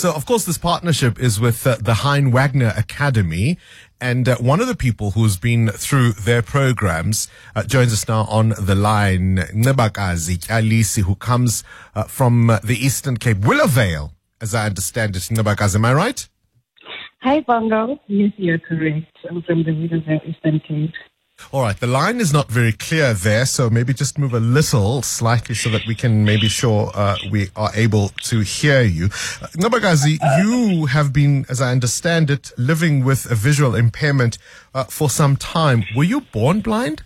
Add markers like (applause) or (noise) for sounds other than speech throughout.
So, of course, this partnership is with uh, the Hein Wagner Academy. And uh, one of the people who's been through their programs uh, joins us now on the line, Ncebakazi Tyalisi, who comes uh, from uh, the Eastern Cape, Willowvale, as I understand it. Ncebakazi, am I right? Hi, Bongo. Yes, you're correct. I'm from the Willowvale Eastern Cape. All right, the line is not very clear there, so maybe just move a little slightly so that we can maybe sure uh, we are able to hear you. Uh, Ncebakazi, you have been, as I understand it, living with a visual impairment uh, for some time. Were you born blind?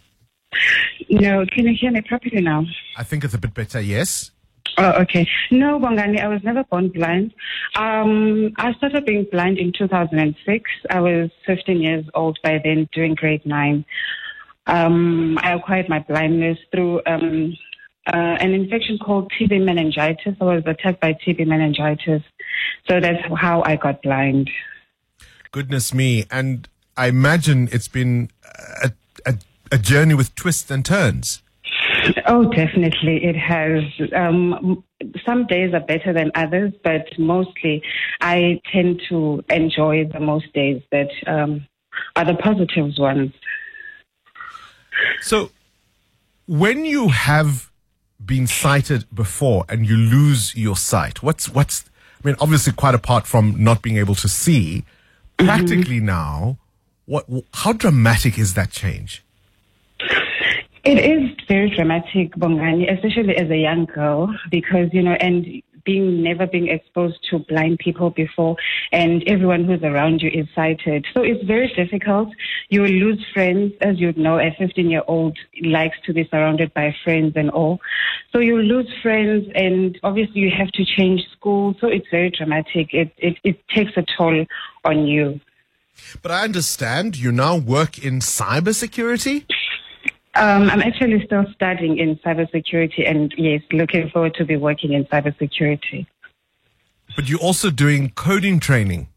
No, can you hear me properly now? I think it's a bit better, yes. Oh, okay. No, Bongani, I was never born blind. Um, I started being blind in 2006. I was 15 years old by then, doing grade nine. Um, I acquired my blindness through um, uh, an infection called TB meningitis. I was attacked by TB meningitis. So that's how I got blind. Goodness me. And I imagine it's been a, a, a journey with twists and turns. Oh, definitely. It has. Um, some days are better than others, but mostly I tend to enjoy the most days that um, are the positive ones. So, when you have been sighted before and you lose your sight, what's what's? I mean, obviously, quite apart from not being able to see, mm-hmm. practically now, what? How dramatic is that change? It is very dramatic, Bongani, especially as a young girl, because, you know, and being never being exposed to blind people before and everyone who's around you is sighted. So it's very difficult. You will lose friends. As you know, a 15 year old likes to be surrounded by friends and all. So you lose friends and obviously you have to change school. So it's very dramatic. It, it, it takes a toll on you. But I understand you now work in cybersecurity. Um, I'm actually still studying in cybersecurity and yes, looking forward to be working in cybersecurity. But you're also doing coding training.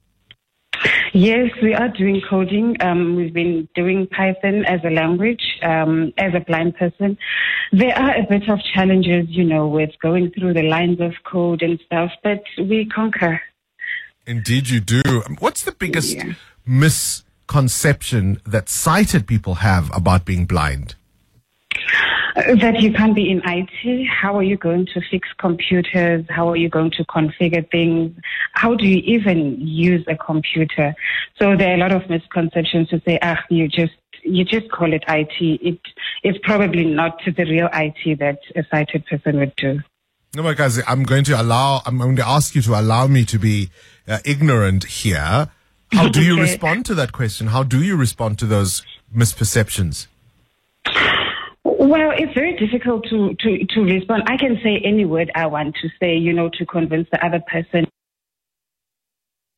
Yes, we are doing coding. Um, we've been doing Python as a language um, as a blind person. There are a bit of challenges, you know, with going through the lines of code and stuff, but we conquer. Indeed, you do. What's the biggest yeah. misconception that sighted people have about being blind? That you can't be in IT. How are you going to fix computers? How are you going to configure things? How do you even use a computer? So there are a lot of misconceptions to say, ah, you just you just call it IT. It is probably not the real IT that a sighted person would do. No, because I'm going to allow. I'm going to ask you to allow me to be uh, ignorant here. How do you (laughs) okay. respond to that question? How do you respond to those misperceptions? Well, it's very difficult to, to, to respond. I can say any word I want to say, you know, to convince the other person.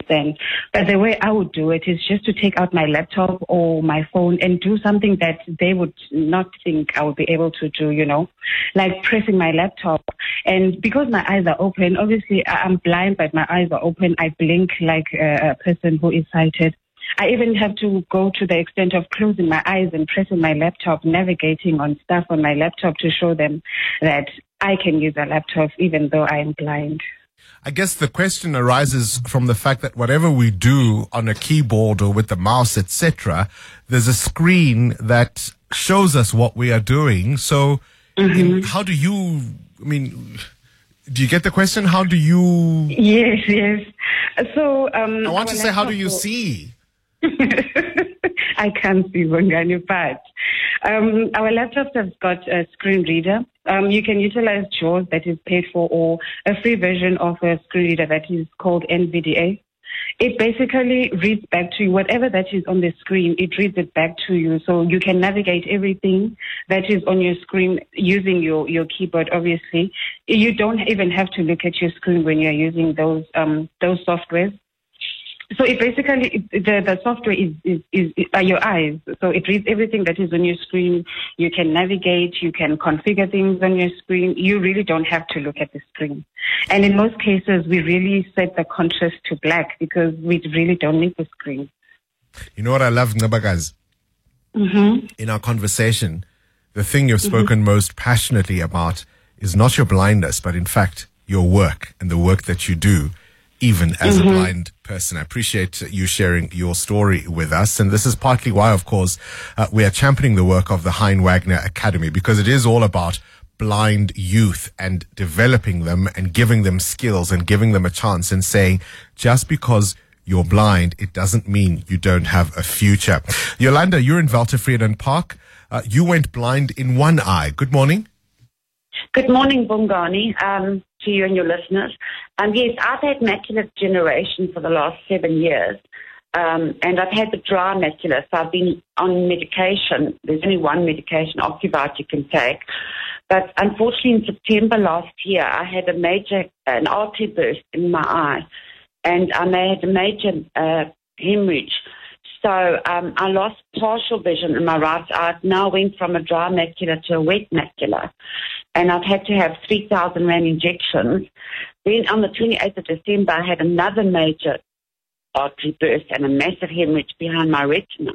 Then, but the way I would do it is just to take out my laptop or my phone and do something that they would not think I would be able to do, you know, like pressing my laptop. And because my eyes are open, obviously I'm blind, but my eyes are open. I blink like a, person who is sighted. I even have to go to the extent of closing my eyes and pressing my laptop, navigating on stuff on my laptop to show them that I can use a laptop even though I am blind. I guess the question arises from the fact that whatever we do on a keyboard or with the mouse, etc., there's a screen that shows us what we are doing. So, mm-hmm. in, how do you? I mean, do you get the question? How do you? Yes, yes. So, um, I want to say, how do you see? (laughs) I can't see Bongani, but um, our laptops have got a screen reader. Um, you can utilize JAWS that is paid for or a free version of a screen reader that is called NVDA. It basically reads back to you whatever that is on the screen. It reads it back to you, so you can navigate everything that is on your screen using your your keyboard. Obviously, you don't even have to look at your screen when you're using those um, those softwares. So it basically the the software is, is is, are your eyes. So it reads everything that is on your screen. You can navigate. You can configure things on your screen. You really don't have to look at the screen. And in most cases, we really set the contrast to black because we really don't need the screen. You know what I love, Nabagaz? Mm-hmm. In our conversation, the thing you've spoken mm-hmm. most passionately about is not your blindness, but in fact your work and the work that you do even as a blind person. I appreciate you sharing your story with us. And this is partly why, of course, uh, we are championing the work of the Hein Wagner Academy because it is all about blind youth and developing them and giving them skills and giving them a chance and saying, just because you're blind, it doesn't mean you don't have a future. Yolanda, you're in Weltevreden Park. Uh, you went blind in one eye. Good morning. Good morning, Bongani, um, to you and your listeners. Um, yes, I've had macular degeneration for the last seven years, um, and I've had the dry macula, so I've been on medication. There's only one medication, Ocuvite, you can take. But unfortunately, in September last year, I had a major, an artery burst in my eye, and I had a major uh, hemorrhage. So um, I lost partial vision in my right eye. I now went from a dry macula to a wet macula and I've had to have 3,000 Rand injections. Then on the 28th of December, I had another major artery burst and a massive hemorrhage behind my retina.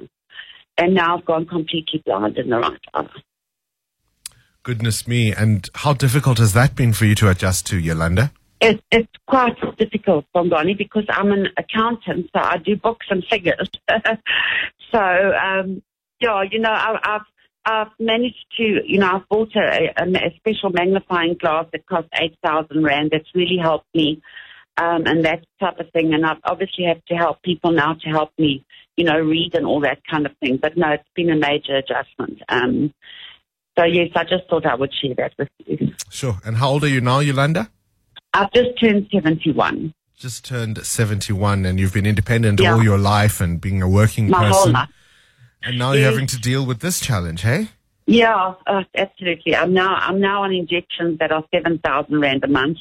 And now I've gone completely blind in the right eye. Goodness me. And how difficult has that been for you to adjust to, Yolanda? It, it's quite difficult, Bongani, because I'm an accountant, so I do books and figures. (laughs) so, um, yeah, you know, I, I've I've managed to, you know, I've bought a, a, a special magnifying glass that costs 8,000 Rand. That's really helped me, um, and that type of thing. And I've obviously have to help people now to help me, you know, read and all that kind of thing. But no, it's been a major adjustment. Um, so yes, I just thought I would share that with you. Sure. And how old are you now, Yolanda? I've just turned 71. Just turned 71 and you've been independent Yeah. all your life and being a working My whole person. life. And now you're having to deal with this challenge, hey? Yeah, uh, absolutely. I'm now I'm now on injections that are seven thousand rand a month,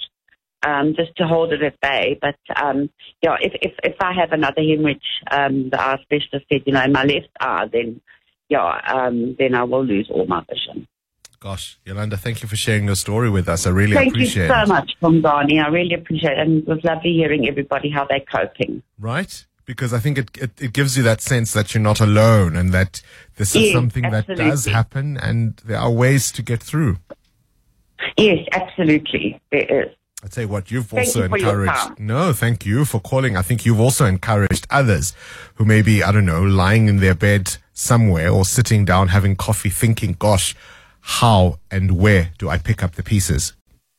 um, just to hold it at bay. But um, yeah, if if if I have another hemorrhage, um, the eye specialist said, you know, in my left eye, then yeah, um, then I will lose all my vision. Gosh, Yolanda, thank you for sharing your story with us. I really Thank you so it. much, Bongani. I really appreciate it, and it was lovely hearing everybody how they're coping. Right? Because I think it, it, it gives you that sense that you're not alone and that this is Yes, something that does happen and there are ways to get through. Yes, absolutely, there is. I'd say what, you've Thank also you encouraged. No, thank you for calling. I think you've also encouraged others who may be, I don't know, lying in their bed somewhere or sitting down having coffee thinking, gosh, how and where do I pick up the pieces?